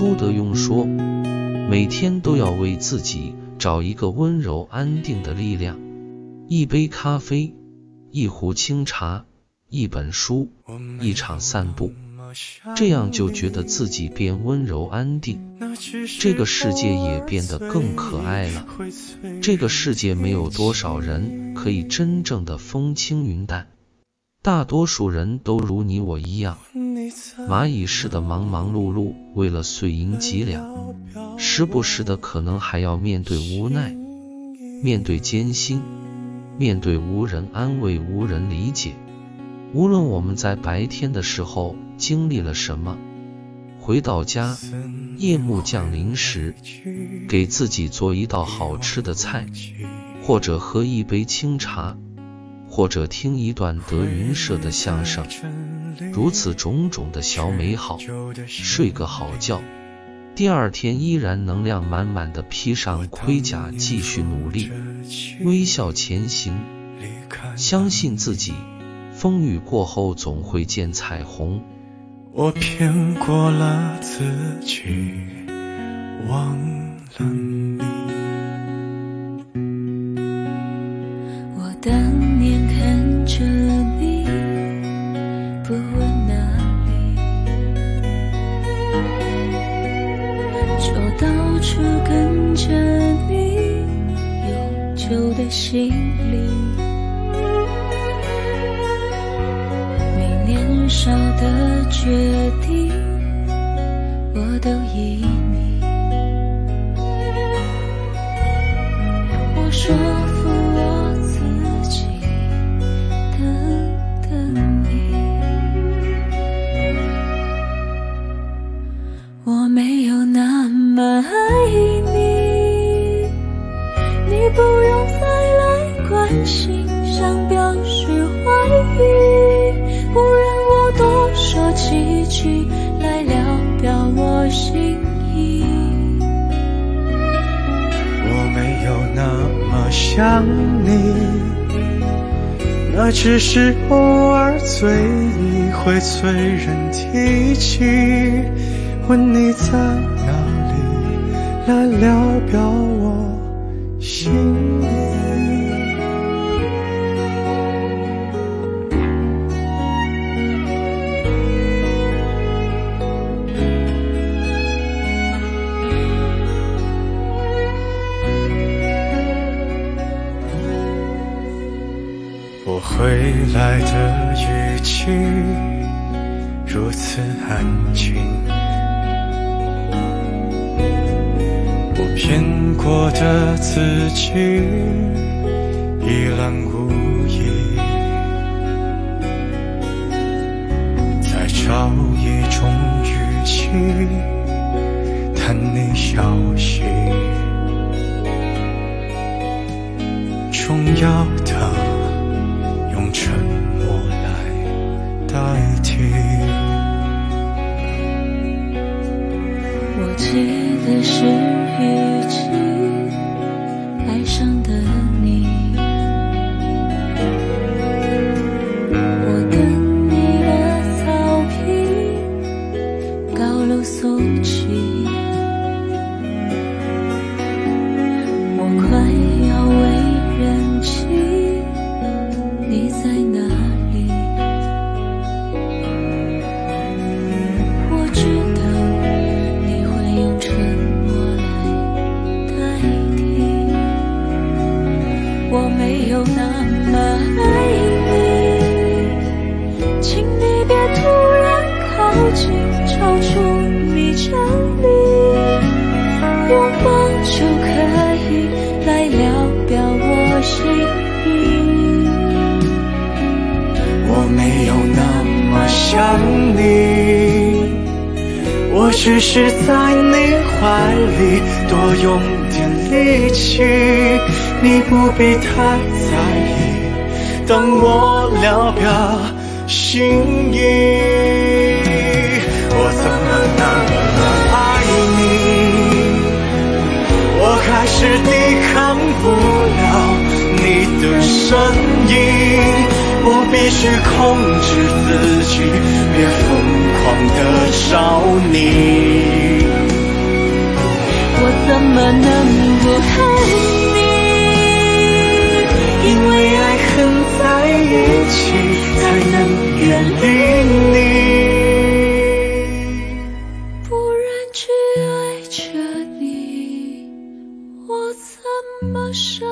朱德庸说：“每天都要为自己找一个温柔安定的力量，一杯咖啡，一壶清茶，一本书，一场散步，这样就觉得自己变温柔安定，这个世界也变得更可爱了。这个世界没有多少人可以真正的风轻云淡。”大多数人都如你我一样，蚂蚁似的忙忙碌碌，为了碎银几两，时不时的可能还要面对无奈，面对艰辛，面对无人安慰、无人理解。无论我们在白天的时候经历了什么，回到家，夜幕降临时，给自己做一道好吃的菜，或者喝一杯清茶。或者听一段德云社的相声，如此种种的小美好，睡个好觉，第二天依然能量满满的披上盔甲继续努力，微笑前行，相信自己，风雨过后总会见彩虹。我骗过了自己，忘了你。我等。你处跟着你，永久的心里。你年少的决定，我都依你。我说。关心，想表示怀疑，不让我多说几句，来聊表我心意。我没有那么想你，那只是偶尔醉意会催人提起，问你在哪里，来聊表我心意。回来的语气如此安静，我骗过的自己一览无遗，在找一种语气谈你消息，重要你是没有那么想你，我只是在你怀里多用点力气，你不必太在意，等我聊表心意。我怎么能去控制自己别疯狂的找你？我怎么能不恨你？因为爱恨在一起才能远离你。不然只爱着你我怎么舍